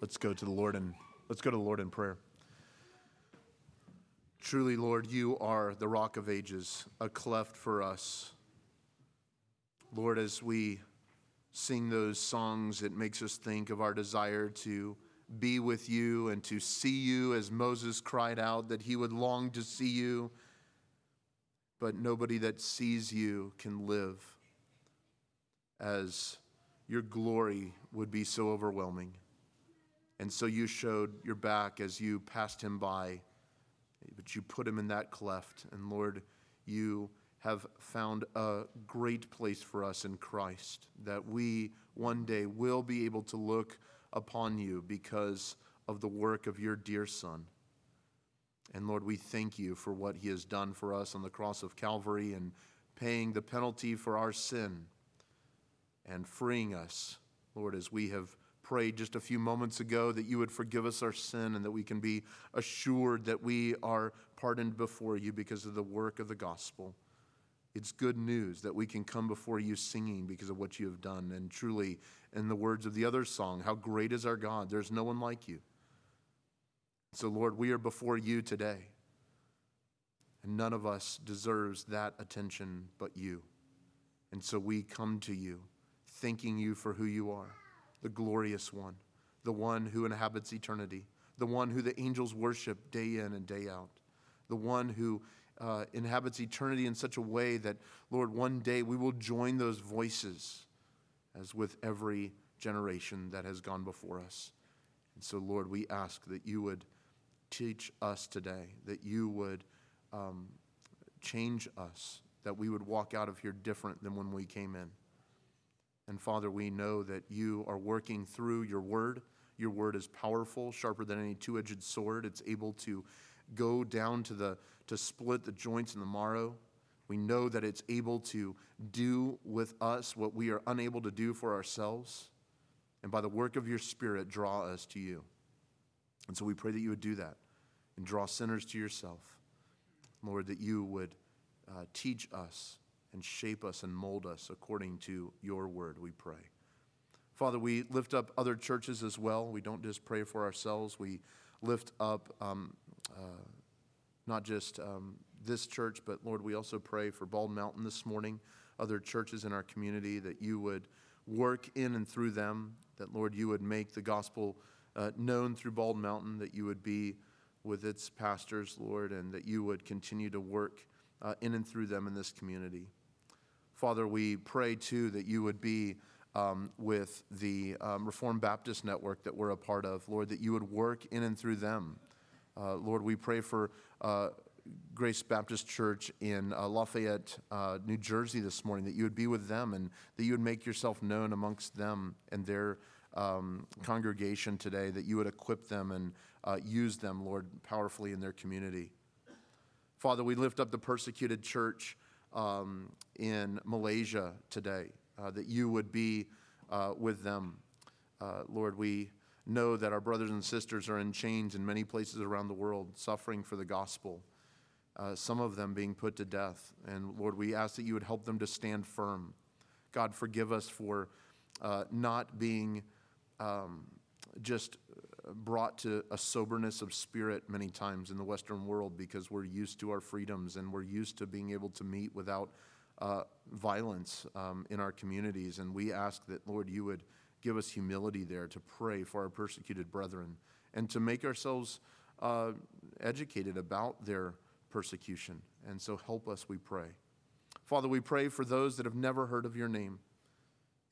Let's go to the Lord and let's go to the Lord in prayer. Truly, Lord, you are the rock of ages, a cleft for us. Lord, as we sing those songs, it makes us think of our desire to be with you and to see you as Moses cried out that he would long to see you. But nobody that sees you can live as your glory would be so overwhelming. And so you showed your back as you passed him by, but you put him in that cleft. And Lord, you have found a great place for us in Christ, that we one day will be able to look upon you because of the work of your dear Son. And Lord, we thank you for what he has done for us on the cross of Calvary and paying the penalty for our sin and freeing us, Lord, as we have prayed just a few moments ago that you would forgive us our sin and that we can be assured that we are pardoned before you because of the work of the gospel. It's good news that we can come before you singing because of what you have done. And truly, in the words of the other song, how great is our God? There's no one like you. So, Lord, we are before you today. And none of us deserves that attention but you. And so we come to you, thanking you for who you are the glorious one, the one who inhabits eternity, the one who the angels worship day in and day out, the one who uh, inhabits eternity in such a way that, Lord, one day we will join those voices as with every generation that has gone before us. And so, Lord, we ask that you would teach us today, that you would um, change us, that we would walk out of here different than when we came in. And Father, we know that you are working through your word. Your word is powerful, sharper than any two edged sword. It's able to go down to, the, to split the joints and the marrow. We know that it's able to do with us what we are unable to do for ourselves. And by the work of your Spirit, draw us to you. And so we pray that you would do that and draw sinners to yourself. Lord, that you would uh, teach us and shape us and mold us according to your word, we pray. Father, we lift up other churches as well. We don't just pray for ourselves, we lift up um, uh, not just um, this church, but Lord, we also pray for Bald Mountain this morning, other churches in our community, that you would work in and through them, that Lord, you would make the gospel uh, known through Bald Mountain, that you would be with its pastors, Lord, and that you would continue to work uh, in and through them in this community. Father, we pray too that you would be um, with the um, Reformed Baptist Network that we're a part of, Lord, that you would work in and through them. Uh, Lord, we pray for uh, Grace Baptist Church in uh, Lafayette, uh, New Jersey this morning, that you would be with them and that you would make yourself known amongst them and their um, congregation today, that you would equip them and uh, use them, Lord, powerfully in their community. Father, we lift up the persecuted church um, in Malaysia today, uh, that you would be uh, with them. Uh, Lord, we know that our brothers and sisters are in chains in many places around the world, suffering for the gospel, uh, some of them being put to death. And Lord, we ask that you would help them to stand firm. God, forgive us for uh, not being um, just brought to a soberness of spirit many times in the Western world because we're used to our freedoms and we're used to being able to meet without uh, violence um, in our communities. And we ask that, Lord, you would give us humility there to pray for our persecuted brethren and to make ourselves uh, educated about their persecution. And so help us, we pray. Father, we pray for those that have never heard of your name.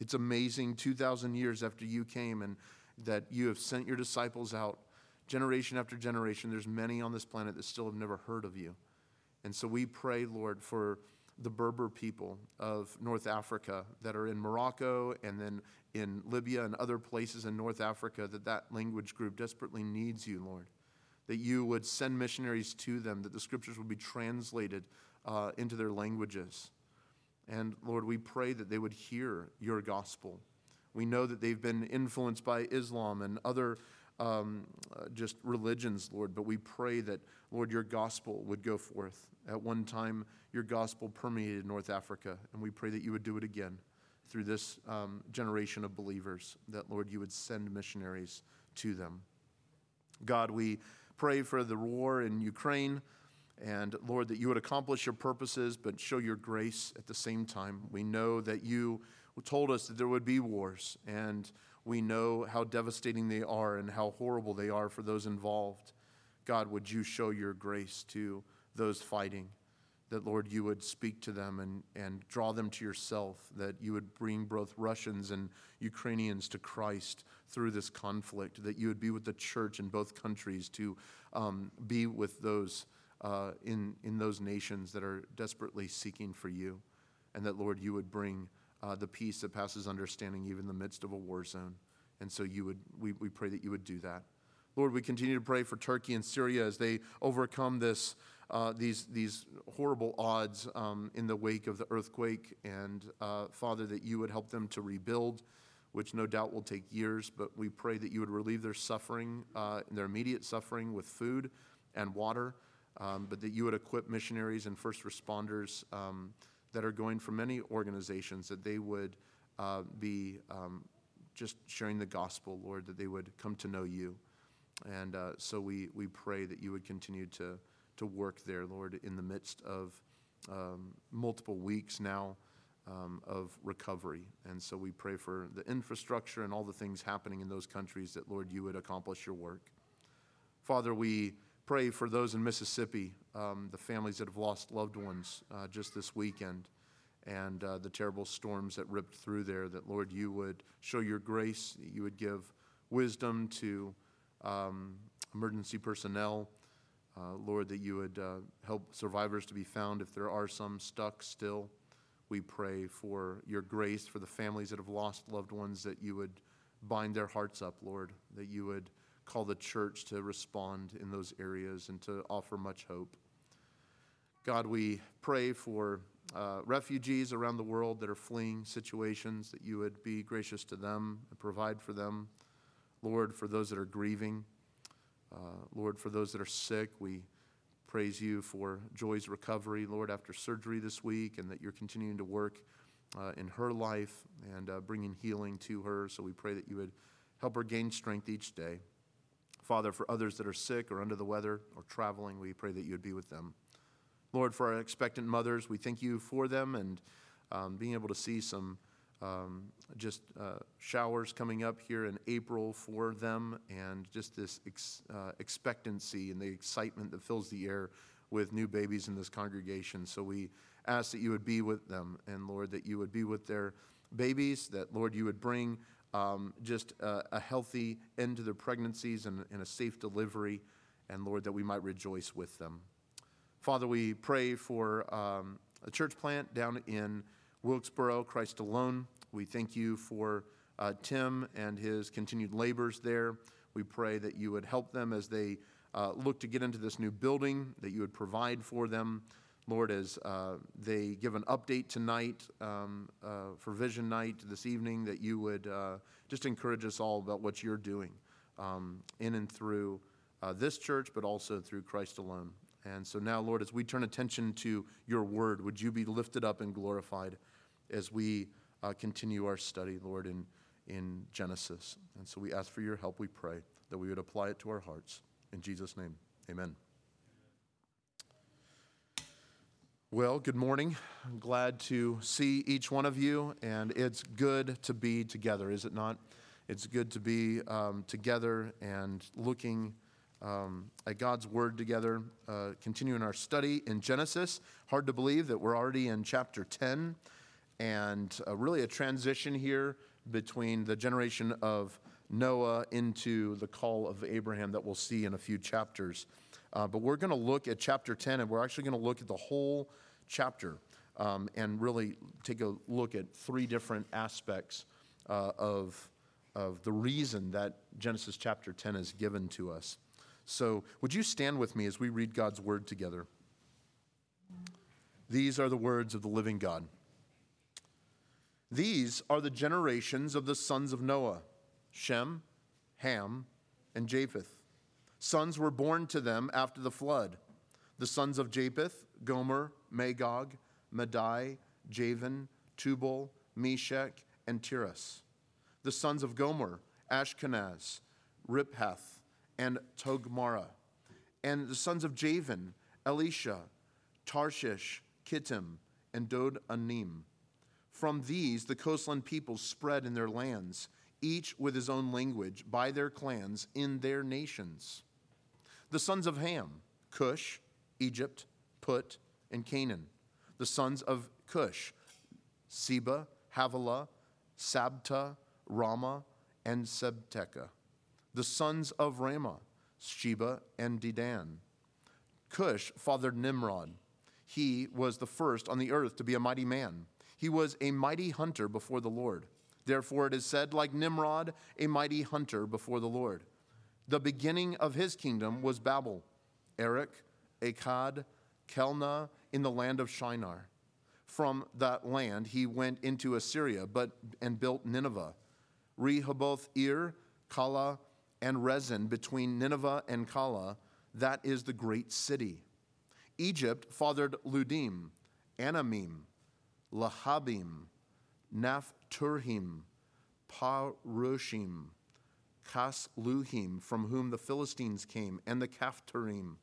It's amazing 2,000 years after you came and that you have sent your disciples out generation after generation. There's many on this planet that still have never heard of you. And so we pray, Lord, for the Berber people of North Africa that are in Morocco and then in Libya and other places in North Africa that that language group desperately needs you, Lord. That you would send missionaries to them, that the scriptures would be translated uh, into their languages. And Lord, we pray that they would hear your gospel we know that they've been influenced by Islam and other um, uh, just religions, Lord, but we pray that, Lord, your gospel would go forth. At one time, your gospel permeated North Africa, and we pray that you would do it again through this um, generation of believers, that, Lord, you would send missionaries to them. God, we pray for the war in Ukraine. And Lord, that you would accomplish your purposes, but show your grace at the same time. We know that you told us that there would be wars, and we know how devastating they are and how horrible they are for those involved. God, would you show your grace to those fighting? That, Lord, you would speak to them and, and draw them to yourself, that you would bring both Russians and Ukrainians to Christ through this conflict, that you would be with the church in both countries to um, be with those uh, in, in those nations that are desperately seeking for you, and that, Lord, you would bring uh, the peace that passes understanding even in the midst of a war zone. And so you would, we, we pray that you would do that. Lord, we continue to pray for Turkey and Syria as they overcome this, uh, these, these horrible odds um, in the wake of the earthquake. And uh, Father, that you would help them to rebuild, which no doubt will take years. But we pray that you would relieve their suffering, uh, their immediate suffering with food and water, um, but that you would equip missionaries and first responders um, that are going from many organizations, that they would uh, be um, just sharing the gospel, Lord, that they would come to know you. And uh, so we, we pray that you would continue to, to work there, Lord, in the midst of um, multiple weeks now um, of recovery. And so we pray for the infrastructure and all the things happening in those countries that, Lord, you would accomplish your work. Father, we pray for those in Mississippi, um, the families that have lost loved ones uh, just this weekend, and uh, the terrible storms that ripped through there, that, Lord, you would show your grace, you would give wisdom to um, emergency personnel. Uh, Lord, that you would uh, help survivors to be found if there are some stuck still. We pray for your grace for the families that have lost loved ones, that you would bind their hearts up, Lord, that you would call the church to respond in those areas and to offer much hope. God, we pray for uh, refugees around the world that are fleeing situations, that you would be gracious to them and provide for them. Lord, for those that are grieving, uh, Lord, for those that are sick, we praise you for Joy's recovery, Lord, after surgery this week, and that you're continuing to work uh, in her life and uh, bringing healing to her. So we pray that you would help her gain strength each day. Father, for others that are sick or under the weather or traveling, we pray that you would be with them. Lord, for our expectant mothers, we thank you for them and um, being able to see some um, just uh, showers coming up here in April for them, and just this ex- uh, expectancy and the excitement that fills the air with new babies in this congregation. So we ask that you would be with them, and Lord, that you would be with their babies, that Lord, you would bring um, just a, a, healthy end to their pregnancies and, and a safe delivery, and Lord, that we might rejoice with them. Father, we pray for um, a church plant down in Wilkesboro, Christ alone. We thank you for uh, Tim and his continued labors there. We pray that you would help them as they uh, look to get into this new building, that you would provide for them. Lord, as uh, they give an update tonight um, uh, for Vision Night this evening, that you would uh, just encourage us all about what you're doing um, in and through uh, this church, but also through Christ alone. And so now, Lord, as we turn attention to your word, would you be lifted up and glorified as we uh, continue our study, Lord, in, in Genesis. And so we ask for your help, we pray, that we would apply it to our hearts. In Jesus' name, amen. Well, good morning. I'm glad to see each one of you, and it's good to be together, is it not? It's good to be um, together and looking um, at God's Word together, uh, continuing our study in Genesis. Hard to believe that we're already in chapter 10 and uh, really a transition here between the generation of Noah into the call of Abraham that we'll see in a few chapters. Uh, but we're going to look at chapter 10, and we're actually going to look at the whole chapter um, and really take a look at three different aspects uh, of, of the reason that Genesis chapter 10 is given to us. So, would you stand with me as we read God's word together? These are the words of the living God. These are the generations of the sons of Noah Shem, Ham, and Japheth. Sons were born to them after the flood. The sons of Japheth, Gomer, Magog, Madai, Javan, Tubal, Meshech, and Tiras. The sons of Gomer, Ashkenaz, Riphath, and Togarmah. And the sons of Javan, Elishah, Tarshish, Kittim, and Dod Anim. From these, the coastland peoples spread in their lands, each with his own language, by their clans in their nations. The sons of Ham, Cush, Egypt, Put, and Canaan. The sons of Cush, Seba, Havilah, Sabtah, Raamah, and Sabteca. The sons of Raamah, Sheba and Dedan. Cush fathered Nimrod. He was the first on the earth to be a mighty man. He was a mighty hunter before the Lord. Therefore, it is said, like Nimrod, a mighty hunter before the Lord. The beginning of his kingdom was Babel, Erech, Akkad, Calneh in the land of Shinar. From that land he went into Assyria but, and built Nineveh, Rehoboth Ir, Calah, and Resen between Nineveh and Calah. That is the great city. Egypt fathered Ludim, Anamim, Lehabim, Naphtuhim, Pathrusim, Casluhim, from whom the Philistines came, and the Caphtorim.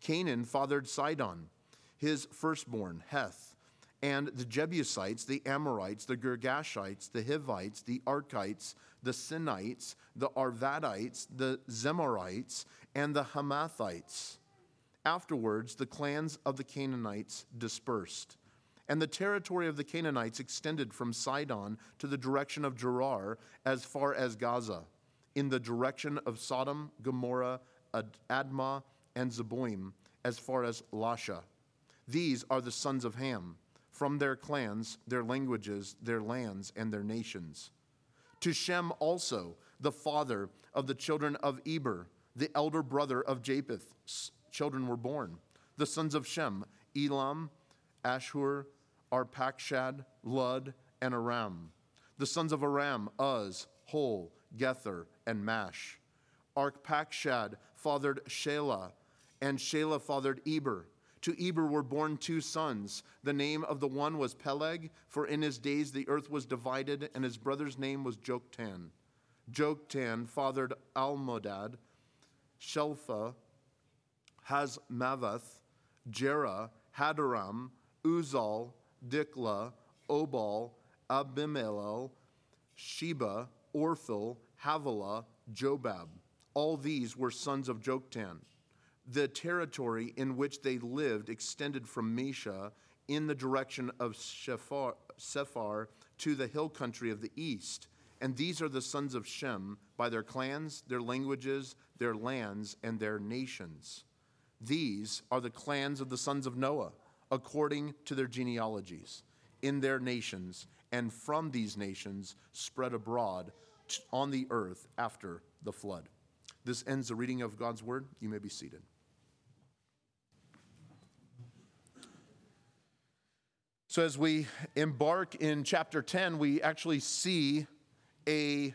Canaan fathered Sidon, his firstborn, Heth, and the Jebusites, the Amorites, the Girgashites, the Hivites, the Arkites, the Sinites, the Arvadites, the Zemarites, and the Hamathites. Afterwards, the clans of the Canaanites dispersed. And the territory of the Canaanites extended from Sidon to the direction of Gerar as far as Gaza, in the direction of Sodom, Gomorrah, Admah, and Zeboim, as far as Lasha. These are the sons of Ham, from their clans, their languages, their lands, and their nations. To Shem also, the father of the children of Eber, the elder brother of Japheth, children were born. The sons of Shem, Elam, Asshur, Arpachshad, Lud, and Aram. The sons of Aram, Uz, Hul, Gether, and Mash. Arpachshad fathered Shelah, and Shelah fathered Eber. To Eber were born two sons. The name of the one was Peleg, for in his days the earth was divided, and his brother's name was Joktan. Joktan fathered Almodad, Sheleph, Hazarmaveth, Jerah, Hadoram, Uzal, Diklah, Obal, Abimael, Sheba, Ophir, Havilah, Jobab. All these were sons of Joktan. The territory in which they lived extended from Mesha in the direction of Shephar, Sephar to the hill country of the east. And these are the sons of Shem by their clans, their languages, their lands, and their nations. These are the clans of the sons of Noah, according to their genealogies, in their nations, and from these nations spread abroad on the earth after the flood. This ends the reading of God's word. You may be seated. So, as we embark in chapter 10, we actually see a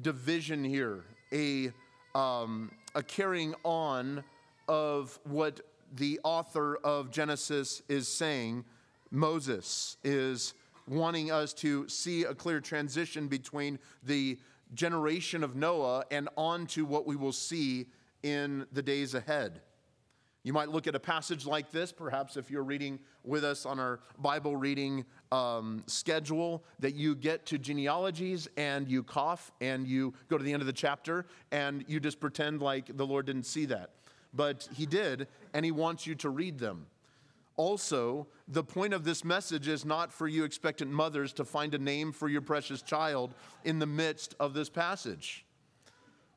division here, a, um, a carrying on of what the author of Genesis is saying. Moses is wanting us to see a clear transition between the generation of Noah and on to what we will see in the days ahead. You might look at a passage like this, perhaps if you're reading with us on our Bible reading um, schedule, that you get to genealogies and you cough and you go to the end of the chapter and you just pretend like the Lord didn't see that. But He did, and He wants you to read them. Also, the point of this message is not for you expectant mothers to find a name for your precious child in the midst of this passage.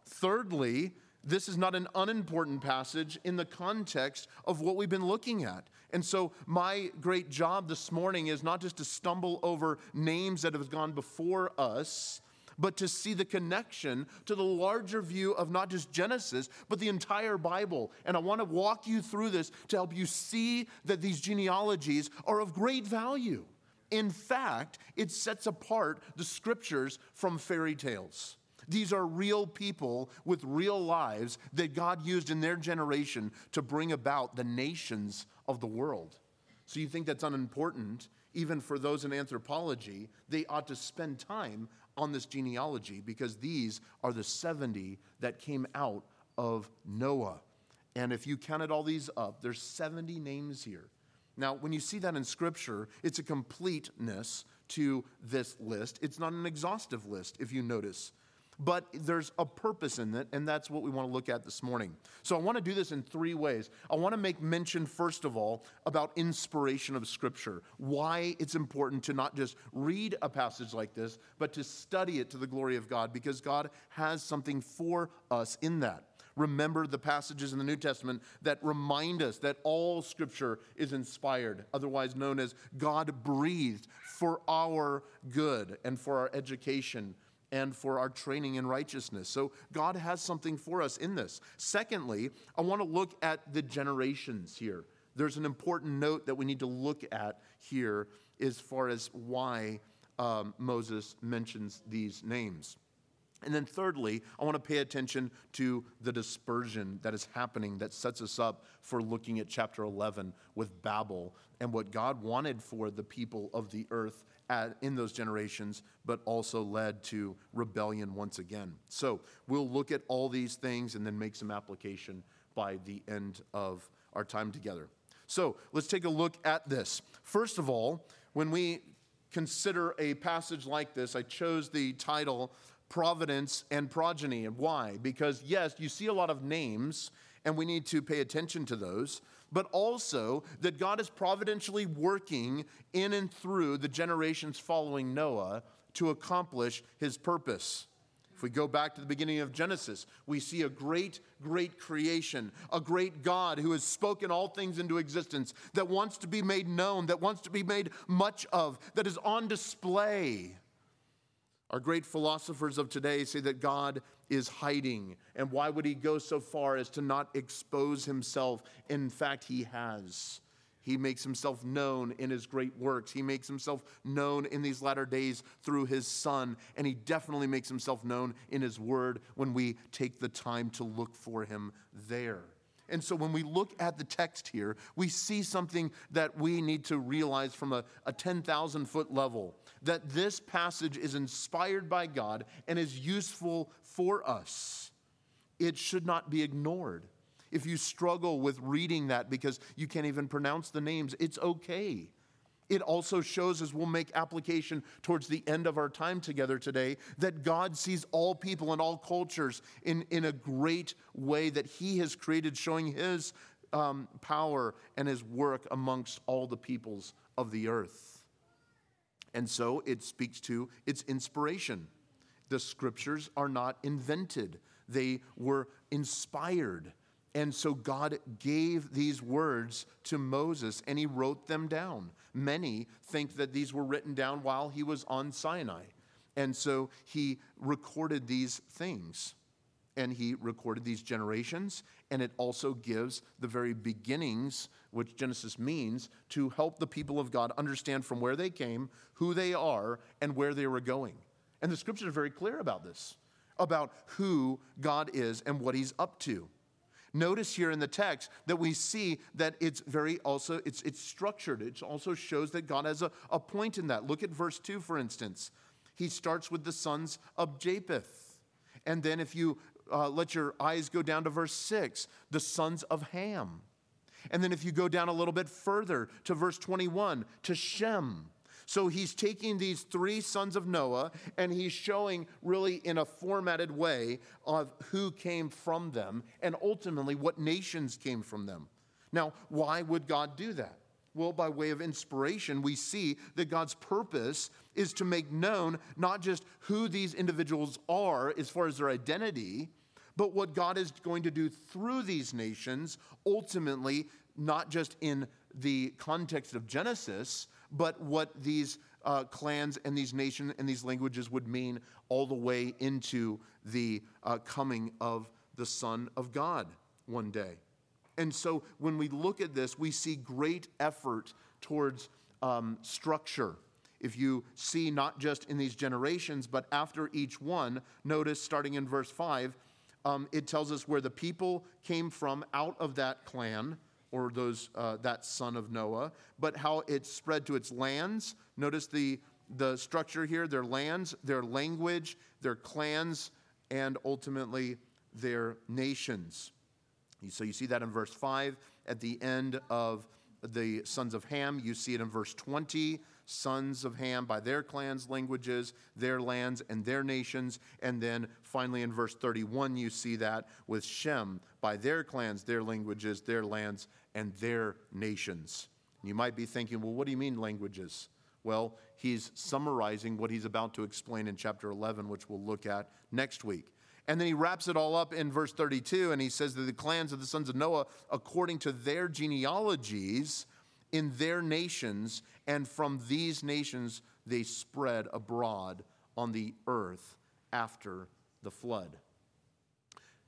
Thirdly, this is not an unimportant passage in the context of what we've been looking at. And so, my great job this morning is not just to stumble over names that have gone before us, but to see the connection to the larger view of not just Genesis, but the entire Bible. And I want to walk you through this to help you see that these genealogies are of great value. In fact, it sets apart the scriptures from fairy tales. These are real people with real lives that God used in their generation to bring about the nations of the world. So you think that's unimportant? Even for those in anthropology, they ought to spend time on this genealogy because these are the 70 that came out of Noah. And if you counted all these up, there's 70 names here. Now, when you see that in Scripture, it's a completeness to this list. It's not an exhaustive list, if you notice but there's a purpose in it, and that's what we want to look at this morning. So I want to do this in three ways. I want to make mention, first of all, about inspiration of Scripture, why it's important to not just read a passage like this, but to study it to the glory of God, because God has something for us in that remember the passages in the New Testament that remind us that all scripture is inspired, otherwise known as God breathed for our good and for our education and for our training in righteousness. So God has something for us in this. Secondly, I want to look at the generations here. There's an important note that we need to look at here as far as why um, Moses mentions these names. And then, thirdly, I want to pay attention to the dispersion that is happening that sets us up for looking at chapter 11 with Babel and what God wanted for the people of the earth at, in those generations, but also led to rebellion once again. So we'll look at all these things and then make some application by the end of our time together. So let's take a look at this. First of all, when we consider a passage like this, I chose the title Providence and Progeny. And why? Because, yes, you see a lot of names, and we need to pay attention to those but also that God is providentially working in and through the generations following Noah to accomplish his purpose. If we go back to the beginning of Genesis, we see a great, great creation, a great God who has spoken all things into existence, that wants to be made known, that wants to be made much of, that is on display. Our great philosophers of today say that God is hiding. And why would he go so far as to not expose himself? In fact, he has. He makes himself known in his great works. He makes himself known in these latter days through his Son. And he definitely makes himself known in his word when we take the time to look for him there. And so when we look at the text here, we see something that we need to realize from a, a 10,000 foot level that this passage is inspired by God and is useful for us. It should not be ignored. If you struggle with reading that because you can't even pronounce the names, it's okay. It also shows, as we'll make application towards the end of our time together today, that God sees all people and all cultures in, in a great way that He has created, showing His um, power and His work amongst all the peoples of the earth. And so it speaks to its inspiration. The scriptures are not invented, they were inspired. And so God gave these words to Moses and he wrote them down. Many think that these were written down while he was on Sinai. And so he recorded these things and he recorded these generations. And it also gives the very beginnings, which Genesis means, to help the people of God understand from where they came, who they are, and where they were going. And the scriptures are very clear about this, about who God is and what he's up to. Notice here in the text that we see that it's very also, it's, it's structured. It also shows that God has a, a point in that. Look at verse 2, for instance. He starts with the sons of Japheth. And then if you uh, let your eyes go down to verse 6, the sons of Ham. And then if you go down a little bit further to verse 21, to Shem. So he's taking these three sons of Noah and he's showing, really in a formatted way, of who came from them and ultimately what nations came from them. Now, why would God do that? Well, by way of inspiration, we see that God's purpose is to make known not just who these individuals are as far as their identity, but what God is going to do through these nations, ultimately, not just in the context of Genesis, but what these uh, clans and these nations and these languages would mean all the way into the uh, coming of the Son of God one day. And so when we look at this, we see great effort towards um, structure. If you see not just in these generations, but after each one, notice starting in verse 5, um, it tells us where the people came from out of that clan or those, uh, that son of Noah, but how it spread to its lands. Notice the the structure here their lands, their language, their clans, and ultimately their nations. So you see that in verse 5 at the end of the sons of Ham. You see it in verse 20 sons of Ham by their clans, languages, their lands, and their nations. And then finally in verse 31, you see that with Shem by their clans, their languages, their lands, and their nations. You might be thinking, well, what do you mean languages? Well, he's summarizing what he's about to explain in chapter 11, which we'll look at next week. And then he wraps it all up in verse 32, and he says that the clans of the sons of Noah, according to their genealogies, in their nations, and from these nations they spread abroad on the earth after the flood.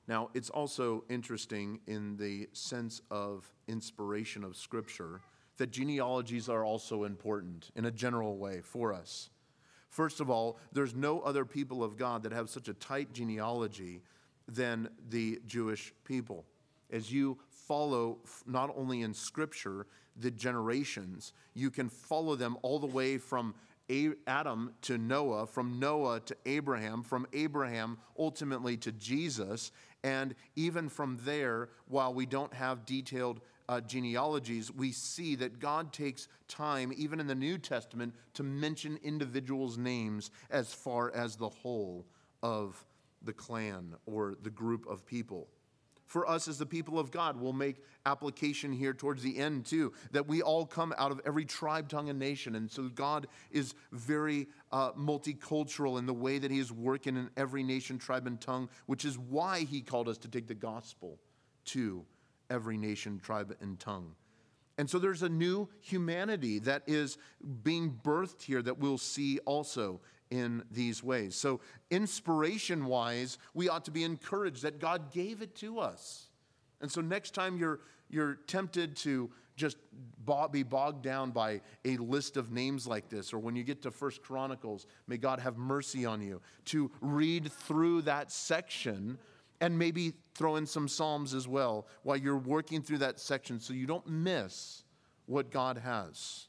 Now, it's also interesting in the sense of inspiration of Scripture that genealogies are also important in a general way for us. First of all, there's no other people of God that have such a tight genealogy than the Jewish people. As you follow not only in Scripture the generations, you can follow them all the way from Adam to Noah, from Noah to Abraham, from Abraham ultimately to Jesus. And even from there, while we don't have detailed uh, genealogies, we see that God takes time, even in the New Testament, to mention individuals' names as far as the whole of the clan or the group of people for us as the people of God. We'll make application here towards the end, too, that we all come out of every tribe, tongue, and nation. And so God is very uh, multicultural in the way that He is working in every nation, tribe, and tongue, which is why He called us to take the gospel to every nation, tribe, and tongue. And so there's a new humanity that is being birthed here that we'll see also in these ways. So, inspiration wise, we ought to be encouraged that God gave it to us. And so, next time you're, you're tempted to just be bogged down by a list of names like this, or when you get to First Chronicles, may God have mercy on you, to read through that section and maybe throw in some Psalms as well while you're working through that section so you don't miss what God has.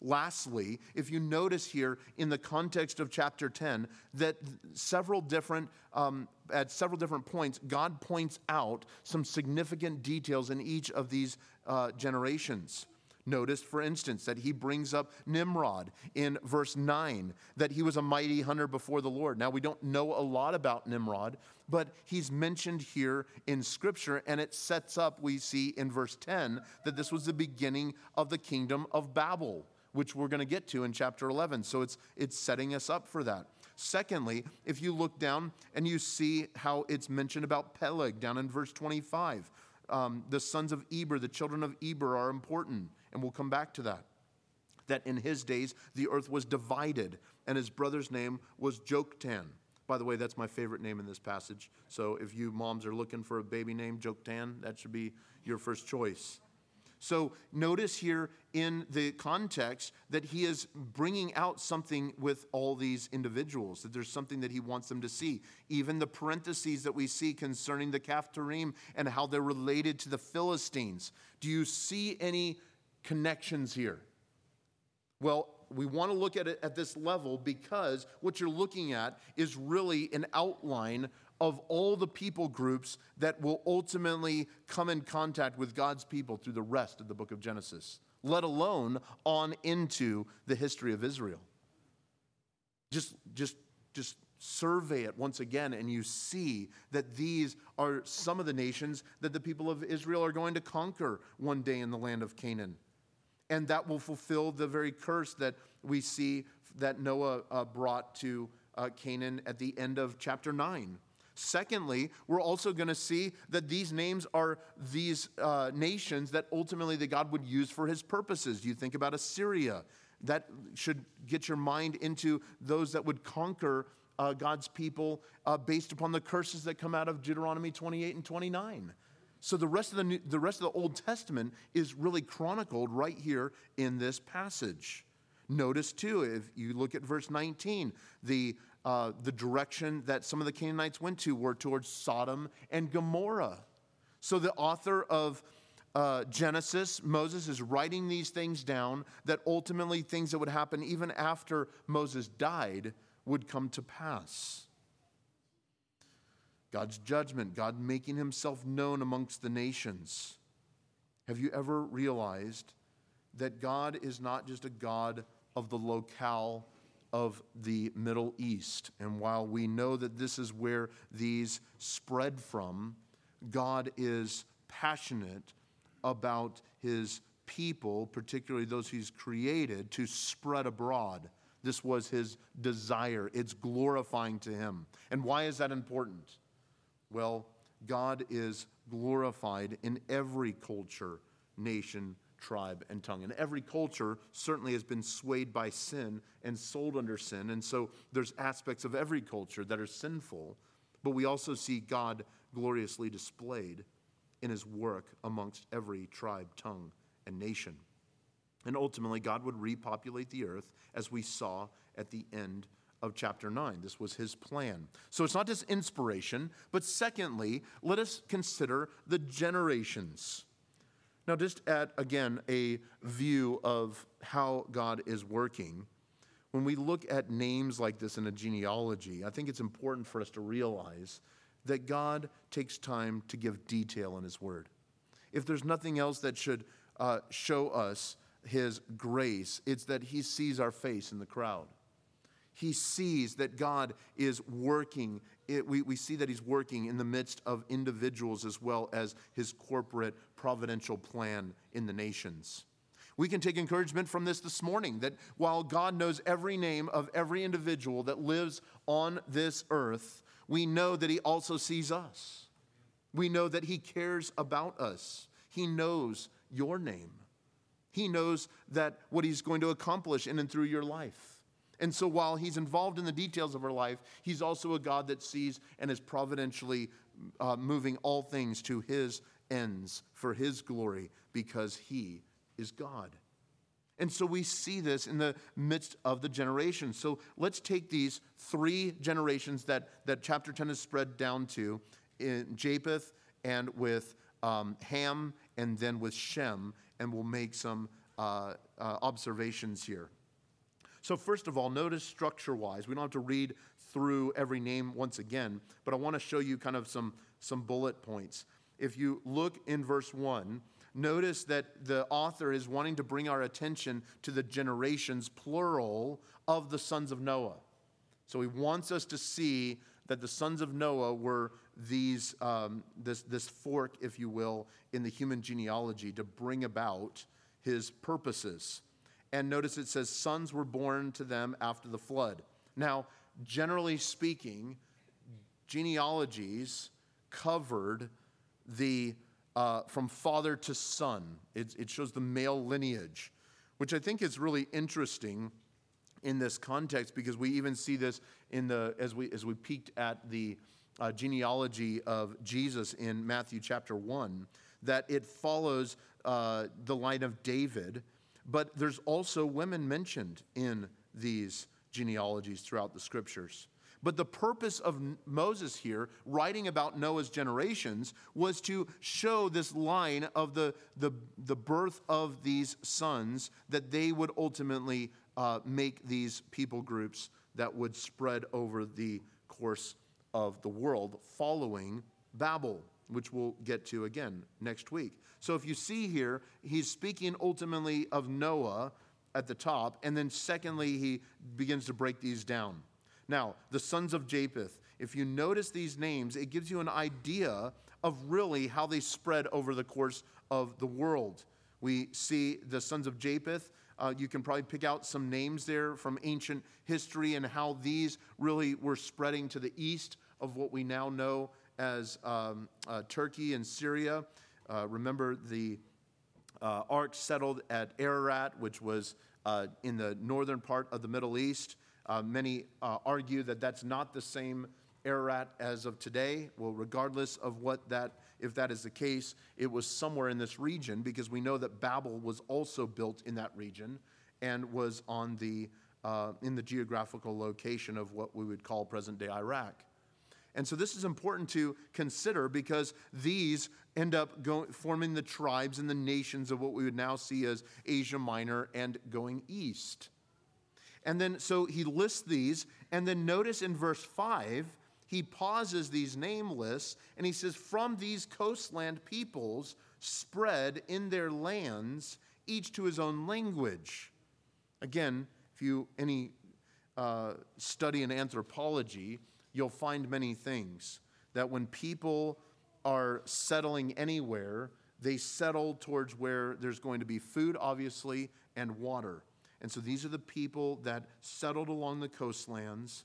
Lastly, if you notice here in the context of chapter 10 that several different, um, at several different points, God points out some significant details in each of these uh, generations. Notice, for instance, that he brings up Nimrod in verse 9, that he was a mighty hunter before the Lord. Now, we don't know a lot about Nimrod, but he's mentioned here in Scripture, and it sets up, we see in verse 10, that this was the beginning of the kingdom of Babel which we're going to get to in chapter 11. So it's, it's setting us up for that. Secondly, if you look down and you see how it's mentioned about Peleg down in verse 25, um, the sons of Eber, the children of Eber, are important, and we'll come back to that. That in his days the earth was divided, and his brother's name was Joktan. By the way, that's my favorite name in this passage. So if you moms are looking for a baby name, Joktan, that should be your first choice. So notice here in the context that he is bringing out something with all these individuals, that there's something that he wants them to see. Even the parentheses that we see concerning the Caphtorim and how they're related to the Philistines. Do you see any connections here? Well, we want to look at it at this level because what you're looking at is really an outline of all the people groups that will ultimately come in contact with God's people through the rest of the book of Genesis, let alone on into the history of Israel. Just, just, just survey it once again, and you see that these are some of the nations that the people of Israel are going to conquer one day in the land of Canaan. And that will fulfill the very curse that we see that Noah uh, brought to uh, Canaan at the end of chapter 9. Secondly, we're also going to see that these names are these uh, nations that ultimately that God would use for his purposes. You think about Assyria. That should get your mind into those that would conquer uh, God's people uh, based upon the curses that come out of Deuteronomy 28 and 29. So the rest of the New, the rest of the Old Testament is really chronicled right here in this passage. Notice too, if you look at verse 19, the uh, the direction that some of the Canaanites went to were towards Sodom and Gomorrah. So the author of uh, Genesis, Moses is writing these things down that ultimately things that would happen even after Moses died would come to pass. God's judgment, God making himself known amongst the nations. Have you ever realized that God is not just a God of the locale of the Middle East? And while we know that this is where these spread from, God is passionate about his people, particularly those he's created, to spread abroad. This was his desire. It's glorifying to him. And why is that important? Well, God is glorified in every culture, nation, tribe, and tongue. And every culture certainly has been swayed by sin and sold under sin. And so there's aspects of every culture that are sinful, but we also see God gloriously displayed in his work amongst every tribe, tongue, and nation. And ultimately, God would repopulate the earth as we saw at the end of chapter 9. This was his plan. So it's not just inspiration, but secondly, let us consider the generations. Now, just at again a view of how God is working, when we look at names like this in a genealogy, I think it's important for us to realize that God takes time to give detail in His Word. If there's nothing else that should uh, show us His grace, it's that He sees our face in the crowd. He sees that God is working. It, we, we see that He's working in the midst of individuals as well as His corporate providential plan in the nations. We can take encouragement from this this morning that while God knows every name of every individual that lives on this earth, we know that He also sees us. We know that He cares about us. He knows your name. He knows that what He's going to accomplish in and through your life. And so while He's involved in the details of our life, He's also a God that sees and is providentially uh, moving all things to His ends for His glory because He is God. And so we see this in the midst of the generations. So let's take these three generations that, that chapter 10 is spread down to in Japheth and with um, Ham and then with Shem, and we'll make some uh, uh, observations here. So, first of all, notice structure wise, we don't have to read through every name once again, but I want to show you kind of some, some bullet points. If you look in verse 1, notice that the author is wanting to bring our attention to the generations, plural, of the sons of Noah. So he wants us to see that the sons of Noah were these, um, this, this fork, if you will, in the human genealogy to bring about his purposes. And notice it says, sons were born to them after the flood. Now, generally speaking, genealogies covered the uh, from father to son. It, it shows the male lineage, which I think is really interesting in this context because we even see this in the as we as we peeked at the uh, genealogy of Jesus in Matthew chapter one that it follows uh, the line of David, but there's also women mentioned in these genealogies throughout the scriptures. But the purpose of Moses here, writing about Noah's generations, was to show this line of the, the, the birth of these sons, that they would ultimately uh, make these people groups that would spread over the course of the world following Babel, which we'll get to again next week. So if you see here, he's speaking ultimately of Noah at the top, and then secondly, he begins to break these down. Now, the sons of Japheth, if you notice these names, it gives you an idea of really how they spread over the course of the world. We see the sons of Japheth. Uh, you can probably pick out some names there from ancient history and how these really were spreading to the east of what we now know as um, uh, Turkey and Syria. Uh, remember, the uh, ark settled at Ararat, which was uh, in the northern part of the Middle East. Uh, many uh, argue that that's not the same Ararat as of today. Well, regardless of what that, if that is the case, it was somewhere in this region because we know that Babel was also built in that region and was on the uh, in the geographical location of what we would call present day Iraq. And so this is important to consider because these end up forming the tribes and the nations of what we would now see as Asia Minor and going east. And then, so he lists these, and then notice in verse 5, he pauses these name lists and he says, From these coastland peoples spread in their lands, each to his own language. Again, if you any uh, study in anthropology, you'll find many things. That when people are settling anywhere, they settle towards where there's going to be food, obviously, and water. And so these are the people that settled along the coastlands,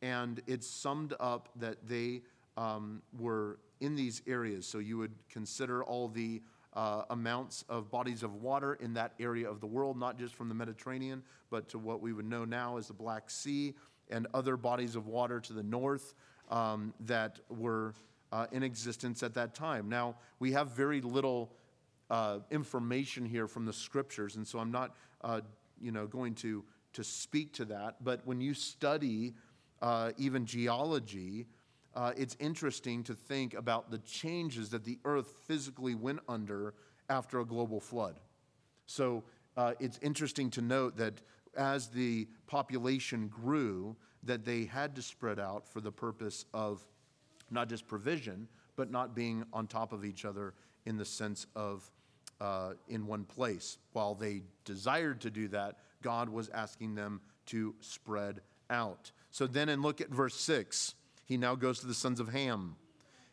and it's summed up that they um, were in these areas. So you would consider all the uh, amounts of bodies of water in that area of the world, not just from the Mediterranean, but to what we would know now as the Black Sea and other bodies of water to the north um, that were uh, in existence at that time. Now, we have very little uh, information here from the scriptures, and so I'm not, uh, you know, going to to speak to that. But when you study uh, even geology, uh, it's interesting to think about the changes that the earth physically went under after a global flood. So uh, it's interesting to note that as the population grew, that they had to spread out for the purpose of not just provision, but not being on top of each other in the sense of uh, in one place. While they desired to do that, God was asking them to spread out. So then, and look at verse 6, he now goes to the sons of Ham.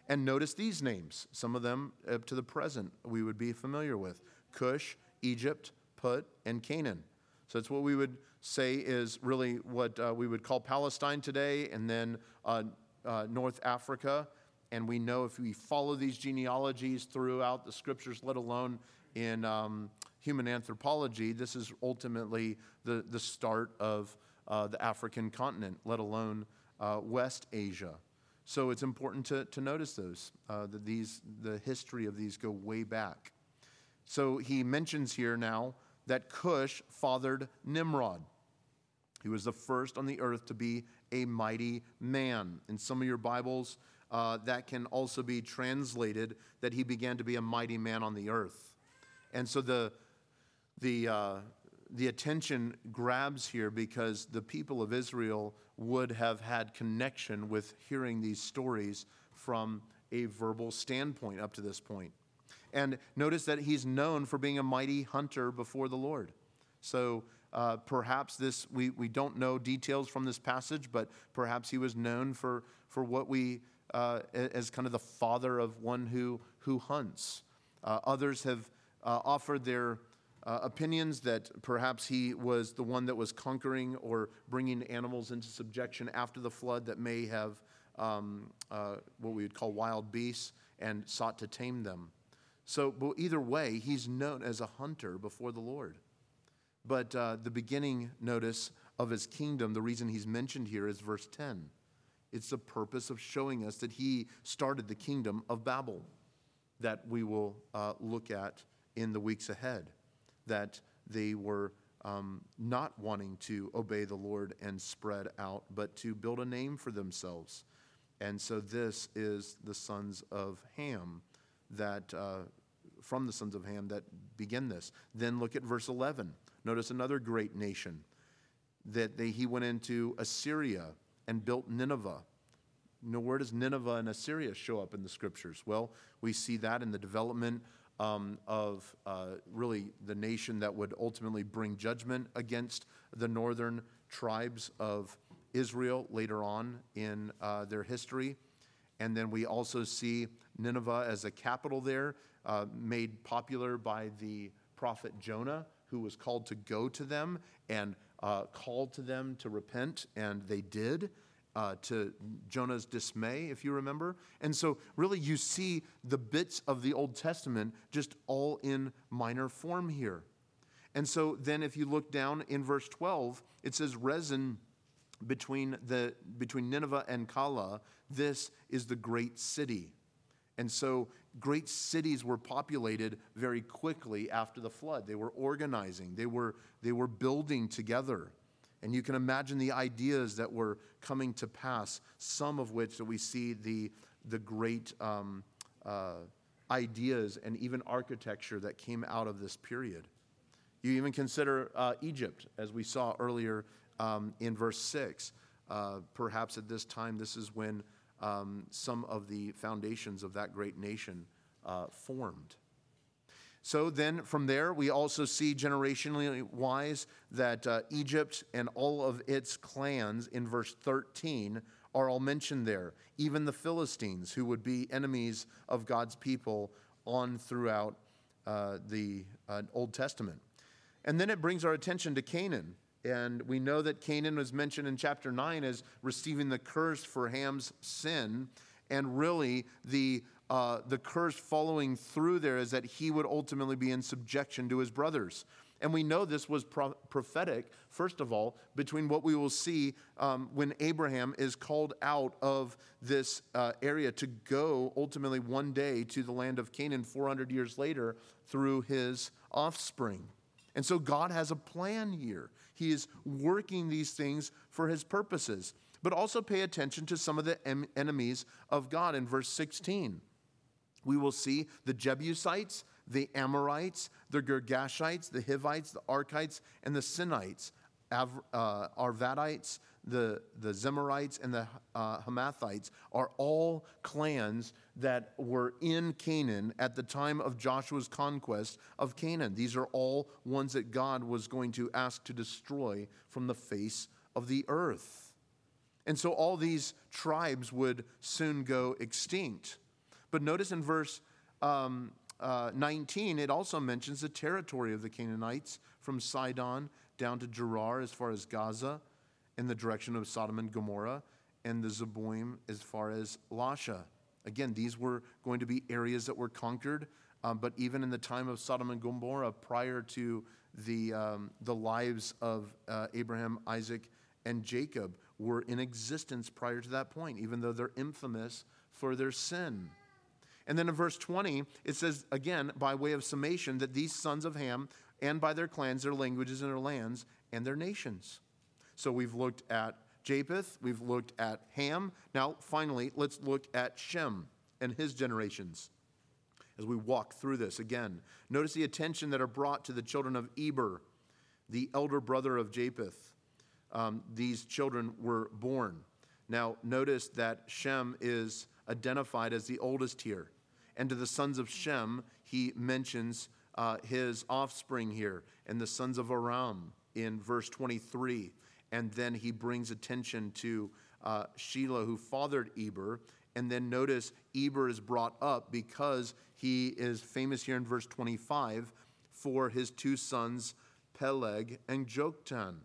And notice these names, some of them up to the present we would be familiar with Cush, Egypt, Put, and Canaan. So that's what we would say is really what uh, we would call Palestine today, and then uh, uh, North Africa. And we know if we follow these genealogies throughout the scriptures, let alone in um, human anthropology, this is ultimately the, the start of uh, the African continent, let alone uh, West Asia. So it's important to, to notice those, uh, that these, the history of these go way back. So he mentions here now that Cush fathered Nimrod. He was the first on the earth to be a mighty man. In some of your Bibles, uh, that can also be translated that he began to be a mighty man on the earth. And so the, the, uh, the attention grabs here because the people of Israel would have had connection with hearing these stories from a verbal standpoint up to this point. And notice that he's known for being a mighty hunter before the Lord. So uh, perhaps this, we, we don't know details from this passage, but perhaps he was known for, for what we, uh, as kind of the father of one who, who hunts. Uh, others have uh, offered their uh, opinions that perhaps he was the one that was conquering or bringing animals into subjection after the flood that may have um, uh, what we would call wild beasts and sought to tame them. So, but either way, he's known as a hunter before the Lord. But uh, the beginning, notice, of his kingdom, the reason he's mentioned here is verse 10. It's the purpose of showing us that he started the kingdom of Babel that we will uh, look at in the weeks ahead. That they were um, not wanting to obey the Lord and spread out, but to build a name for themselves. And so this is the sons of Ham that, uh, from the sons of Ham that begin this. Then look at verse 11. Notice another great nation that they, he went into Assyria and built Nineveh. Now, where does Nineveh and Assyria show up in the scriptures? Well, we see that in the development um, of uh, really the nation that would ultimately bring judgment against the northern tribes of Israel later on in uh, their history. And then we also see Nineveh as a capital there, uh, made popular by the prophet Jonah, who was called to go to them and uh, called to them to repent, and they did. Uh, to Jonah's dismay, if you remember. And so, really, you see the bits of the Old Testament just all in minor form here. And so, then if you look down in verse 12, it says, Resen between, the, between Nineveh and Calah, this is the great city. And so great cities were populated very quickly after the flood. They were organizing, they were, they were building together. And you can imagine the ideas that were coming to pass, some of which that we see the, the great um, uh, ideas and even architecture that came out of this period. You even consider uh, Egypt, as we saw earlier um, in verse 6. Uh, perhaps at this time, this is when um, some of the foundations of that great nation uh, formed. So then, from there, we also see generationally wise that uh, Egypt and all of its clans in verse 13 are all mentioned there. Even the Philistines, who would be enemies of God's people on throughout uh, the uh, Old Testament. And then it brings our attention to Canaan. And we know that Canaan was mentioned in chapter 9 as receiving the curse for Ham's sin. And really, the uh, the curse following through there is that he would ultimately be in subjection to his brothers. And we know this was pro- prophetic, first of all, between what we will see um, when Abraham is called out of this uh, area to go ultimately one day to the land of Canaan 400 years later through his offspring. And so God has a plan here. He is working these things for his purposes. But also pay attention to some of the em- enemies of God in verse 16 we will see the Jebusites, the Amorites, the Girgashites, the Hivites, the Arkites, and the Sinites, Av, uh, Arvadites, the, the Zemarites, and the uh, Hamathites are all clans that were in Canaan at the time of Joshua's conquest of Canaan. These are all ones that God was going to ask to destroy from the face of the earth. And so all these tribes would soon go extinct. But notice in verse um, uh, 19, it also mentions the territory of the Canaanites from Sidon down to Gerar as far as Gaza in the direction of Sodom and Gomorrah, and the Zeboim as far as Lasha. Again, these were going to be areas that were conquered, um, but even in the time of Sodom and Gomorrah, prior to the, um, the lives of uh, Abraham, Isaac, and Jacob, were in existence prior to that point, even though they're infamous for their sin. And then in verse 20, it says, again, by way of summation, that these sons of Ham, and by their clans, their languages, and their lands, and their nations. So we've looked at Japheth, we've looked at Ham. Now, finally, let's look at Shem and his generations as we walk through this again. Notice the attention that are brought to the children of Eber, the elder brother of Japheth. Um, these children were born. Now, notice that Shem is identified as the oldest here. And to the sons of Shem, he mentions uh, his offspring here, and the sons of Aram in verse 23. And then he brings attention to uh, Shelah, who fathered Eber. And then notice Eber is brought up because he is famous here in verse 25 for his two sons, Peleg and Joktan.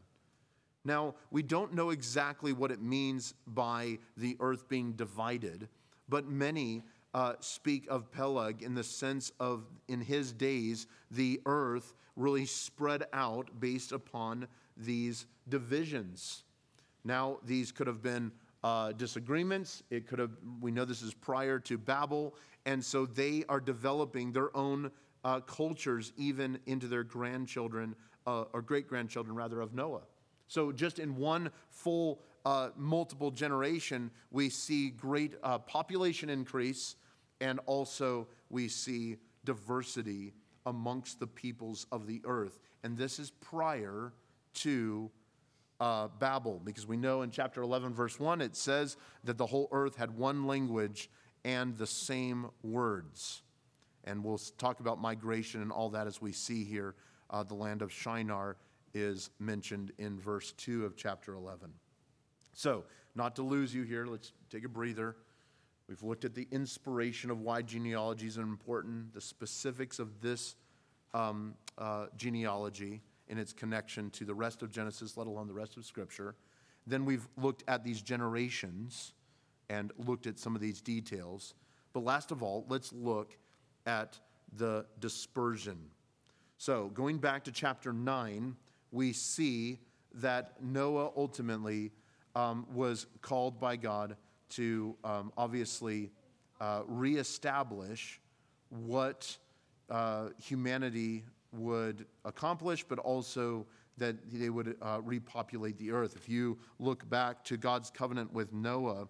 Now, we don't know exactly what it means by the earth being divided, but many uh, speak of Peleg in the sense of, in his days, the earth really spread out based upon these divisions. Now, these could have been uh, disagreements. It could have, we know this is prior to Babel, and so they are developing their own uh, cultures even into their grandchildren, uh, or great grandchildren rather, of Noah. So, just in one full uh, multiple generation, we see great uh, population increase, and also we see diversity amongst the peoples of the earth. And this is prior to uh, Babel, because we know in chapter 11, verse 1, it says that the whole earth had one language and the same words. And we'll talk about migration and all that as we see here. Uh, the land of Shinar is mentioned in verse 2 of chapter 11. So, not to lose you here, let's take a breather. We've looked at the inspiration of why genealogies are important, the specifics of this um, uh, genealogy and its connection to the rest of Genesis, let alone the rest of Scripture. Then we've looked at these generations and looked at some of these details. But last of all, let's look at the dispersion. So, going back to chapter 9, we see that Noah ultimately um, was called by God to um, obviously uh, reestablish what uh, humanity would accomplish, but also that they would uh, repopulate the earth. If you look back to God's covenant with Noah,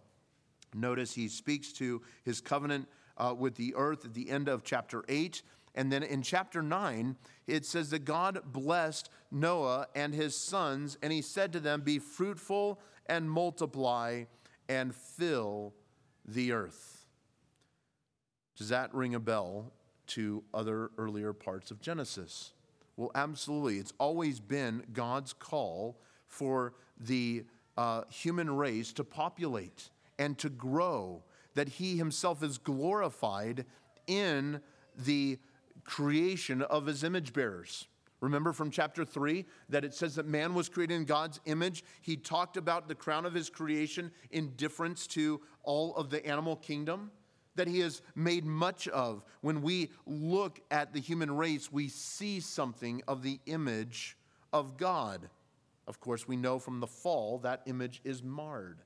notice he speaks to his covenant uh, with the earth at the end of chapter 8. And then in chapter 9, it says that God blessed Noah and his sons, and he said to them, Be fruitful and multiply and fill the earth. Does that ring a bell to other earlier parts of Genesis? Well, absolutely. It's always been God's call for the uh, human race to populate and to grow, that He Himself is glorified in the creation of His image bearers. Remember from chapter 3 that it says that man was created in God's image. He talked about the crown of his creation in difference to all of the animal kingdom that he has made much of. When we look at the human race, we see something of the image of God. Of course, we know from the fall that image is marred.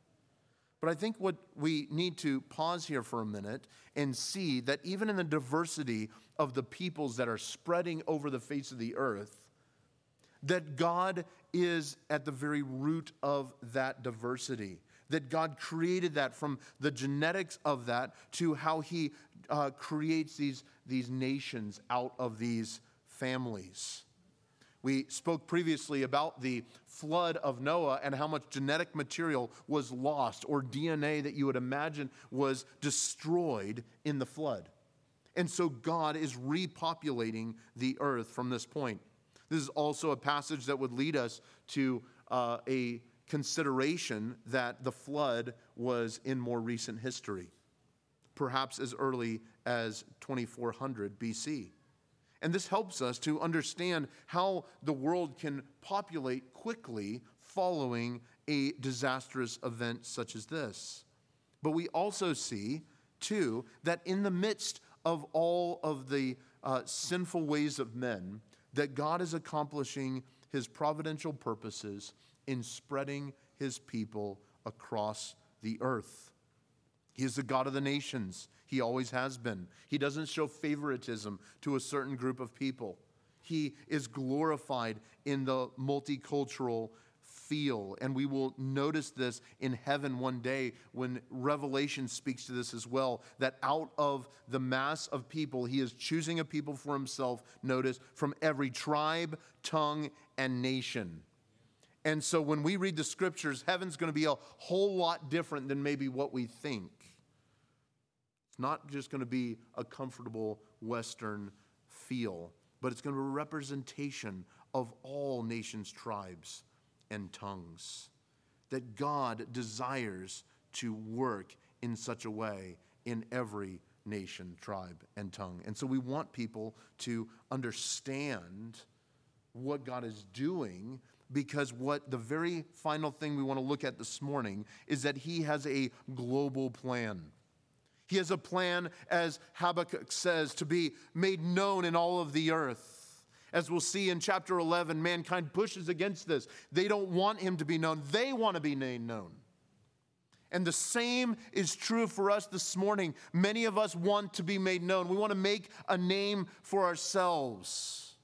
But I think what we need to pause here for a minute and see that even in the diversity of the peoples that are spreading over the face of the earth, that God is at the very root of that diversity that God created that from the genetics of that to how He uh, creates these, these nations out of these families. We spoke previously about the flood of Noah and how much genetic material was lost, or DNA that you would imagine was destroyed in the flood. And so God is repopulating the earth from this point. This is also a passage that would lead us to uh, a consideration that the flood was in more recent history, perhaps as early as 2400 BC. And this helps us to understand how the world can populate quickly following a disastrous event such as this. But we also see, too, that in the midst of all of the uh, sinful ways of men, that God is accomplishing his providential purposes in spreading his people across the earth. He is the God of the nations. He always has been. He doesn't show favoritism to a certain group of people. He is glorified in the multicultural feel. And we will notice this in heaven one day when Revelation speaks to this as well that out of the mass of people, he is choosing a people for himself, notice, from every tribe, tongue, and nation. And so when we read the scriptures, heaven's going to be a whole lot different than maybe what we think. It's not just going to be a comfortable Western feel, but it's going to be a representation of all nations, tribes, and tongues. That God desires to work in such a way in every nation, tribe, and tongue. And so we want people to understand what God is doing because what the very final thing we want to look at this morning is that he has a global plan. He has a plan, as Habakkuk says, to be made known in all of the earth. As we'll see in chapter 11, mankind pushes against this. They don't want him to be known, they want to be made known. And the same is true for us this morning. Many of us want to be made known. We want to make a name for ourselves.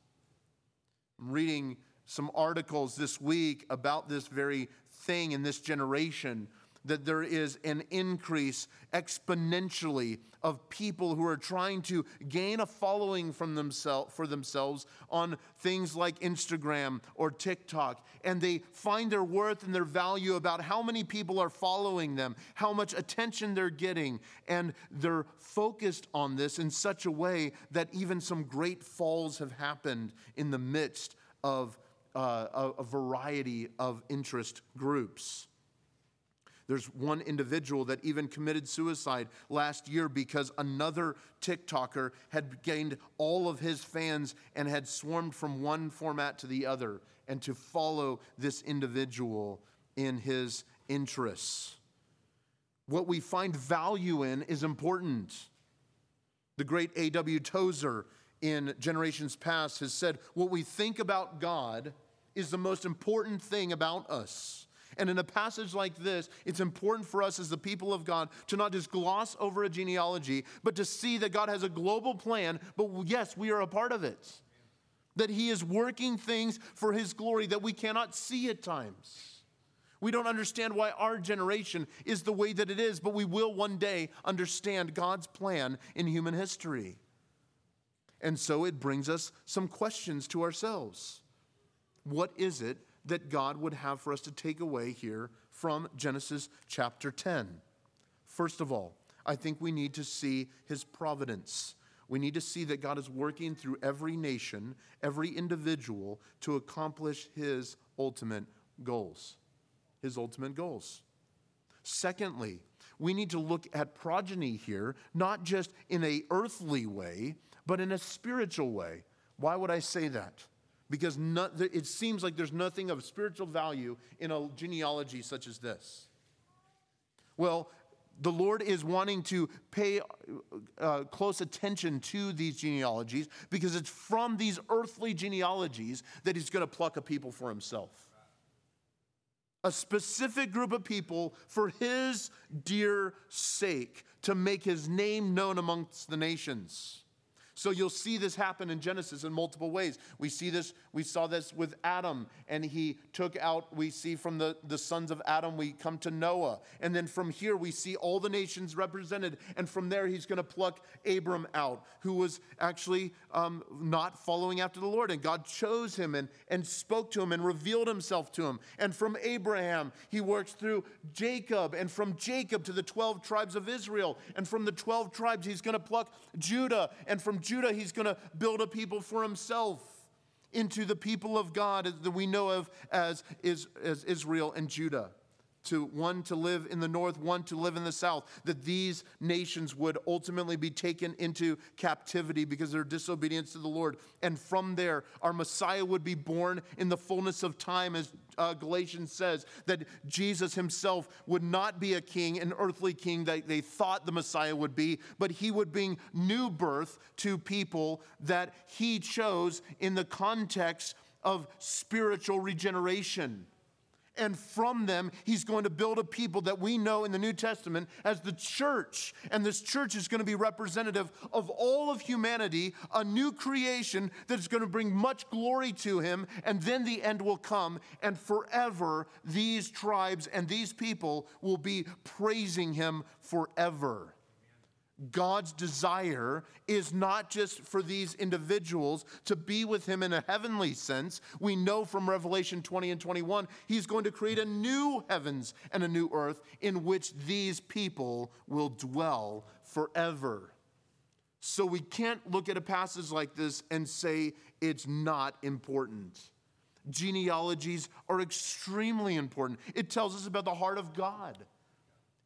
I'm reading some articles this week about this very thing in this generation that there is an increase exponentially of people who are trying to gain a following from themselves for themselves on things like Instagram or TikTok and they find their worth and their value about how many people are following them, how much attention they're getting and they're focused on this in such a way that even some great falls have happened in the midst of uh, a, a variety of interest groups. There's one individual that even committed suicide last year because another TikToker had gained all of his fans and had swarmed from one format to the other and to follow this individual in his interests. What we find value in is important. The great A.W. Tozer in generations past has said, What we think about God is the most important thing about us. And in a passage like this, it's important for us as the people of God to not just gloss over a genealogy, but to see that God has a global plan, but yes, we are a part of it. that He is working things for His glory that we cannot see at times. We don't understand why our generation is the way that it is, but we will one day understand God's plan in human history. And so it brings us some questions to ourselves. What is it that God would have for us to take away here from Genesis chapter 10? First of all, I think we need to see his providence. We need to see that God is working through every nation, every individual to accomplish his ultimate goals. His ultimate goals. Secondly, we need to look at progeny here, not just in a earthly way, but in a spiritual way. Why would I say that? Because it seems like there's nothing of spiritual value in a genealogy such as this. Well, the Lord is wanting to pay uh, close attention to these genealogies because it's from these earthly genealogies that He's going to pluck a people for Himself. A specific group of people for His dear sake to make His name known amongst the nations. So you'll see this happen in Genesis in multiple ways. We see this, we saw this with Adam, and he took out, we see from the, the sons of Adam, we come to Noah. And then from here, we see all the nations represented. And from there, he's going to pluck Abram out, who was actually um, not following after the Lord. And God chose him and, and spoke to him and revealed himself to him. And from Abraham, he works through Jacob, and from Jacob to the 12 tribes of Israel. And from the 12 tribes, he's going to pluck Judah. And from Judah, he's going to build a people for himself into the people of God that we know of as, as Israel and Judah to one to live in the north, one to live in the south, that these nations would ultimately be taken into captivity because of their disobedience to the Lord. And from there, our Messiah would be born in the fullness of time, as uh, Galatians says, that Jesus himself would not be a king, an earthly king that they thought the Messiah would be, but he would bring new birth to people that he chose in the context of spiritual regeneration and from them, he's going to build a people that we know in the New Testament as the church. And this church is going to be representative of all of humanity, a new creation that is going to bring much glory to him. And then the end will come, and forever these tribes and these people will be praising him forever. God's desire is not just for these individuals to be with Him in a heavenly sense. We know from Revelation 20 and 21, He's going to create a new heavens and a new earth in which these people will dwell forever. So we can't look at a passage like this and say it's not important. Genealogies are extremely important. It tells us about the heart of God.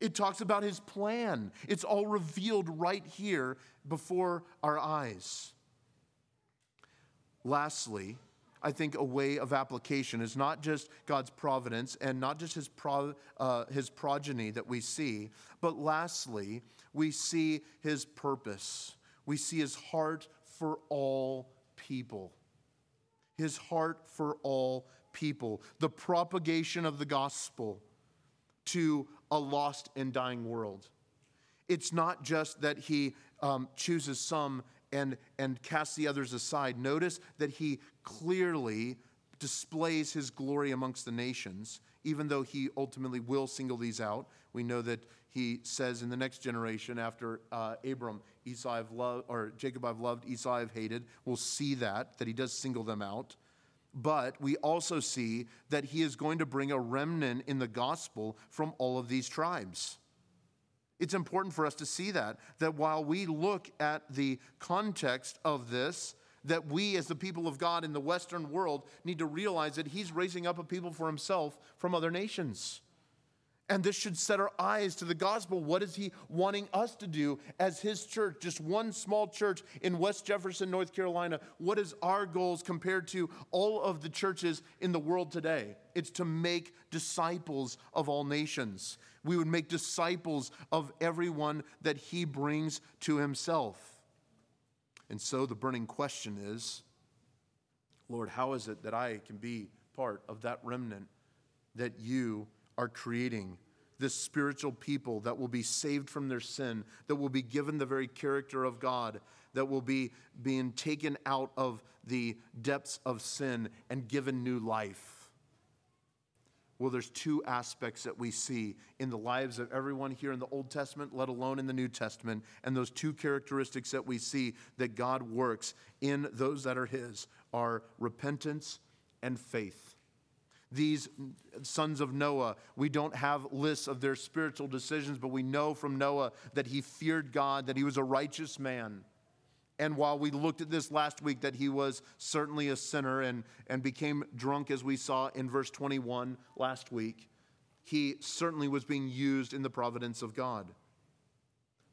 It talks about his plan. It's all revealed right here before our eyes. Lastly, I think a way of application is not just God's providence and not just his, pro, uh, his progeny that we see, but lastly, we see his purpose. We see his heart for all people. His heart for all people. The propagation of the gospel to a lost and dying world. It's not just that he um, chooses some and, and casts the others aside. Notice that he clearly displays his glory amongst the nations, even though he ultimately will single these out. We know that he says in the next generation after uh, Abram, Esau I've loved, or Jacob I've loved, Esau I've hated. We'll see that, that he does single them out. But we also see that he is going to bring a remnant in the gospel from all of these tribes. It's important for us to see that, that while we look at the context of this, that we as the people of God in the Western world need to realize that he's raising up a people for himself from other nations. And this should set our eyes to the gospel. What is he wanting us to do as his church, just one small church in West Jefferson, North Carolina? What is our goals compared to all of the churches in the world today? It's to make disciples of all nations. We would make disciples of everyone that he brings to himself. And so the burning question is Lord, how is it that I can be part of that remnant that you are creating this spiritual people that will be saved from their sin, that will be given the very character of God, that will be being taken out of the depths of sin and given new life. Well, there's two aspects that we see in the lives of everyone here in the Old Testament, let alone in the New Testament. And those two characteristics that we see that God works in those that are His are repentance and faith. These sons of Noah, we don't have lists of their spiritual decisions, but we know from Noah that he feared God, that he was a righteous man. And while we looked at this last week, that he was certainly a sinner and, and became drunk, as we saw in verse 21 last week, he certainly was being used in the providence of God.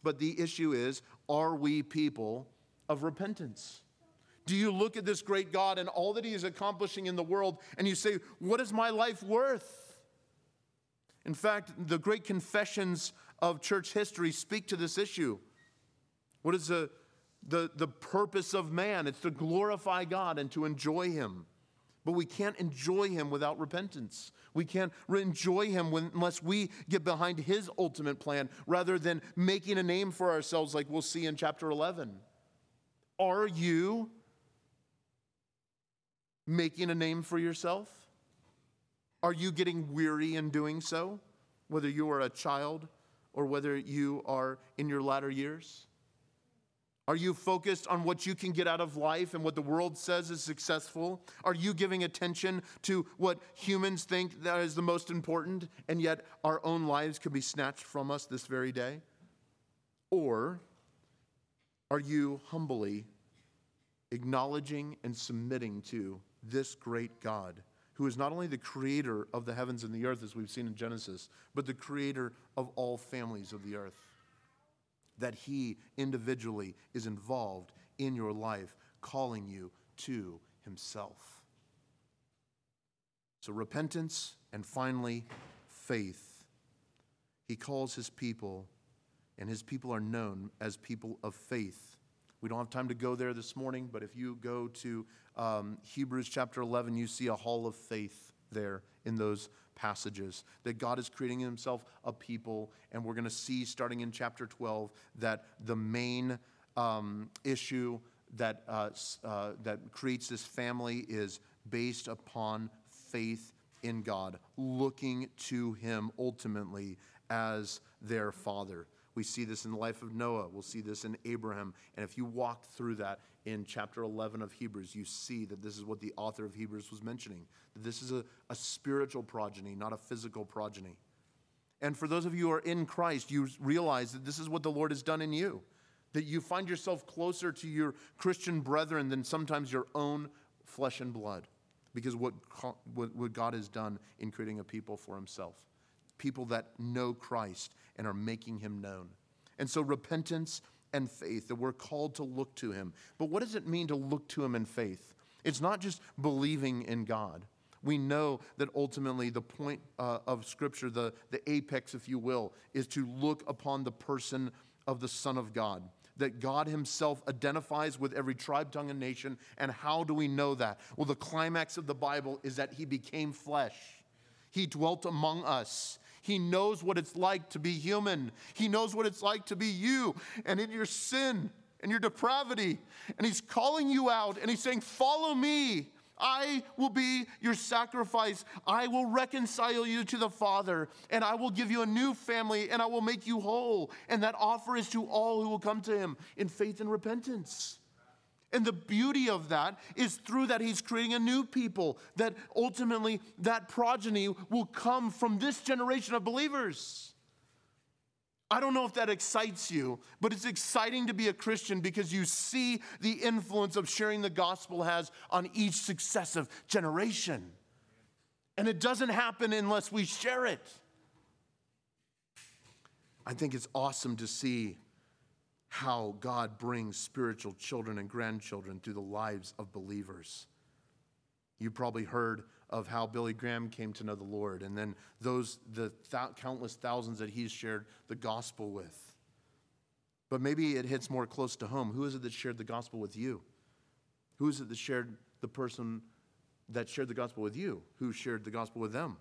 But the issue is are we people of repentance? Do you look at this great God and all that he is accomplishing in the world and you say, What is my life worth? In fact, the great confessions of church history speak to this issue. What is the the, the purpose of man. It's to glorify God and to enjoy Him. But we can't enjoy Him without repentance. We can't enjoy Him when, unless we get behind His ultimate plan rather than making a name for ourselves, like we'll see in chapter 11. Are you making a name for yourself? Are you getting weary in doing so, whether you are a child or whether you are in your latter years? Are you focused on what you can get out of life and what the world says is successful? Are you giving attention to what humans think that is the most important, and yet our own lives could be snatched from us this very day? Or are you humbly acknowledging and submitting to this great God, who is not only the creator of the heavens and the earth, as we've seen in Genesis, but the creator of all families of the earth? that He individually is involved in your life, calling you to Himself. So, repentance and finally, faith. He calls His people, and His people are known as people of faith. We don't have time to go there this morning, but if you go to um, Hebrews chapter 11, you see a hall of faith there in those passages that God is creating himself a people. And we're going to see starting in chapter 12 that the main um, issue that, uh, uh, that creates this family is based upon faith in God, looking to him ultimately as their father. We see this in the life of Noah. We'll see this in Abraham. And if you walk through that in chapter 11 of Hebrews, you see that this is what the author of Hebrews was mentioning. That this is a, a spiritual progeny, not a physical progeny. And for those of you who are in Christ, you realize that this is what the Lord has done in you. That you find yourself closer to your Christian brethren than sometimes your own flesh and blood. Because what, what God has done in creating a people for himself people that know Christ and are making him known. And so repentance and faith, that we're called to look to him. But what does it mean to look to him in faith? It's not just believing in God. We know that ultimately the point uh, of Scripture, the, the apex, if you will, is to look upon the person of the Son of God. That God Himself identifies with every tribe, tongue, and nation. And how do we know that? Well, the climax of the Bible is that He became flesh, He dwelt among us. He knows what it's like to be human. He knows what it's like to be you and in your sin and your depravity. And He's calling you out and He's saying, Follow me. I will be your sacrifice. I will reconcile you to the Father, and I will give you a new family, and I will make you whole. And that offer is to all who will come to Him in faith and repentance. And the beauty of that is through that he's creating a new people, that ultimately that progeny will come from this generation of believers. I don't know if that excites you, but it's exciting to be a Christian because you see the influence of sharing the gospel has on each successive generation. And it doesn't happen unless we share it. I think it's awesome to see how God brings spiritual children and grandchildren through the lives of believers. You probably heard of how Billy Graham came to know the Lord, and then those, the th- countless thousands that he's shared the gospel with. But maybe it hits more close to home. Who is it that shared the gospel with you? Who is it that shared the person that shared the gospel with you? Who shared the gospel with them?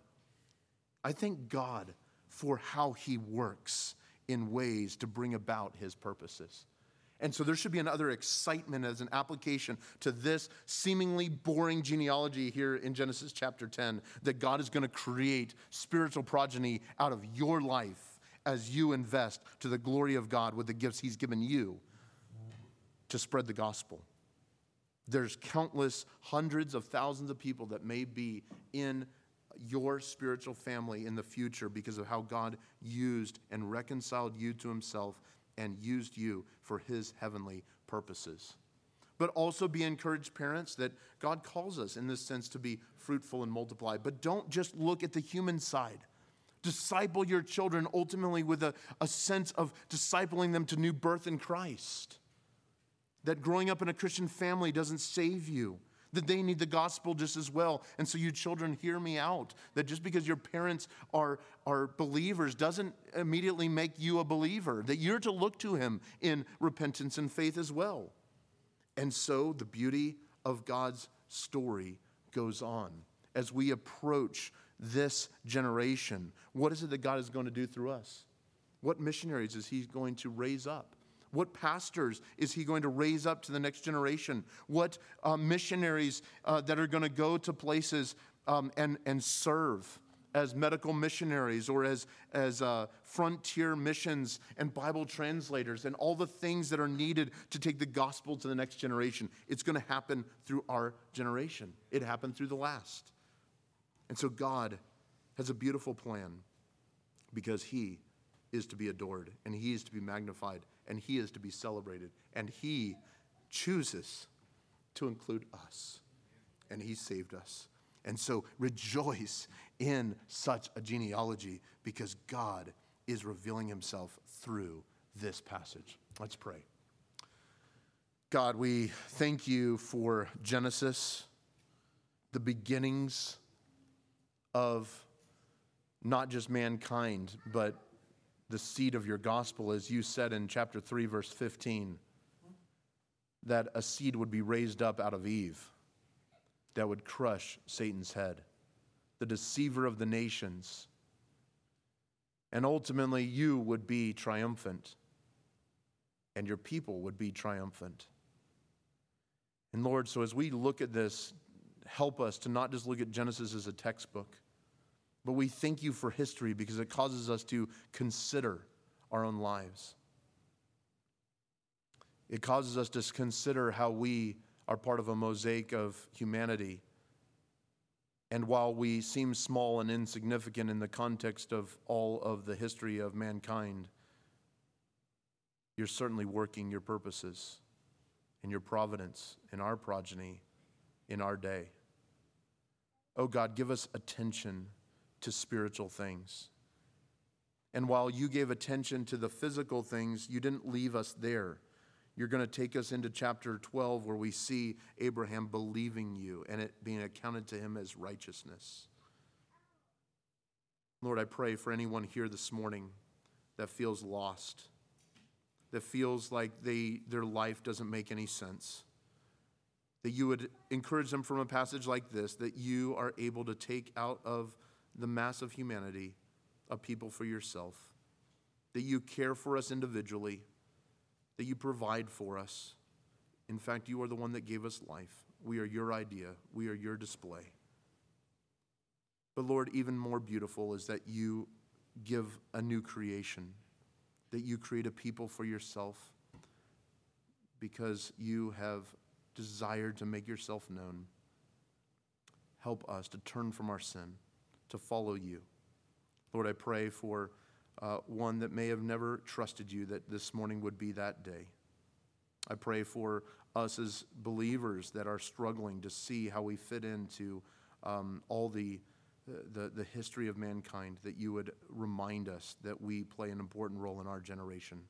I thank God for how he works in ways to bring about his purposes. And so there should be another excitement as an application to this seemingly boring genealogy here in Genesis chapter 10 that God is going to create spiritual progeny out of your life as you invest to the glory of God with the gifts He's given you to spread the gospel. There's countless hundreds of thousands of people that may be in your spiritual family in the future because of how God used and reconciled you to Himself and used you for his heavenly purposes. But also be encouraged, parents, that God calls us in this sense to be fruitful and multiply. But don't just look at the human side. Disciple your children ultimately with a, a sense of discipling them to new birth in Christ. That growing up in a Christian family doesn't save you that they need the gospel just as well. And so, you children, hear me out. That just because your parents are, are believers doesn't immediately make you a believer, that you're to look to him in repentance and faith as well. And so, the beauty of God's story goes on as we approach this generation. What is it that God is going to do through us? What missionaries is He going to raise up? What pastors is he going to raise up to the next generation? What uh, missionaries uh, that are going to go to places um, and, and serve as medical missionaries or as, as uh, frontier missions and Bible translators and all the things that are needed to take the gospel to the next generation? It's going to happen through our generation. It happened through the last. And so God has a beautiful plan because he is to be adored and he is to be magnified and he is to be celebrated. And he chooses to include us, and he saved us. And so rejoice in such a genealogy because God is revealing himself through this passage. Let's pray. God, we thank you for Genesis, the beginnings of not just mankind, but the seed of your gospel, as you said in chapter 3, verse 15, that a seed would be raised up out of Eve that would crush Satan's head, the deceiver of the nations. And ultimately, you would be triumphant, and your people would be triumphant. And Lord, so as we look at this, help us to not just look at Genesis as a textbook but we thank you for history because it causes us to consider our own lives. It causes us to consider how we are part of a mosaic of humanity. And while we seem small and insignificant in the context of all of the history of mankind, you're certainly working your purposes and your providence in our progeny, in our day. Oh God, give us attention to spiritual things. And while you gave attention to the physical things, you didn't leave us there. You're going to take us into chapter 12 where we see Abraham believing you and it being accounted to him as righteousness. Lord, I pray for anyone here this morning that feels lost, that feels like they, their life doesn't make any sense. That you would encourage them from a passage like this, that you are able to take out of the mass of humanity a people for yourself, that you care for us individually, that you provide for us. In fact, you are the one that gave us life. We are your idea, we are your display. But Lord, even more beautiful is that you give a new creation, that you create a people for yourself because you have desired to make yourself known. Help us to turn from our sin to follow you. Lord, I pray for uh, one that may have never trusted you, that this morning would be that day. I pray for us as believers that are struggling to see how we fit into um, all the, the, the history of mankind, that you would remind us that we play an important role in our generation,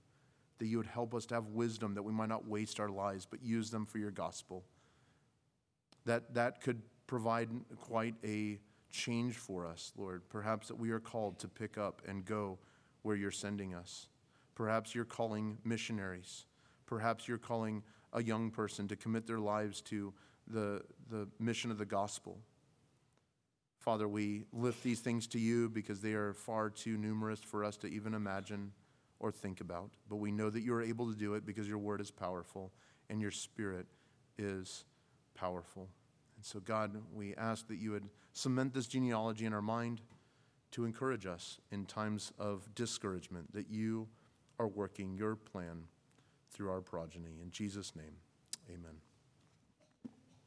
that you would help us to have wisdom, that we might not waste our lives, but use them for your gospel. That, that could provide quite a change for us, Lord. Perhaps that we are called to pick up and go where you're sending us. Perhaps you're calling missionaries. Perhaps you're calling a young person to commit their lives to the, the mission of the gospel. Father, we lift these things to you because they are far too numerous for us to even imagine or think about, but we know that you are able to do it because your word is powerful and your spirit is powerful. And so, God, we ask that you would cement this genealogy in our mind to encourage us in times of discouragement, that you are working your plan through our progeny. In Jesus' name, amen.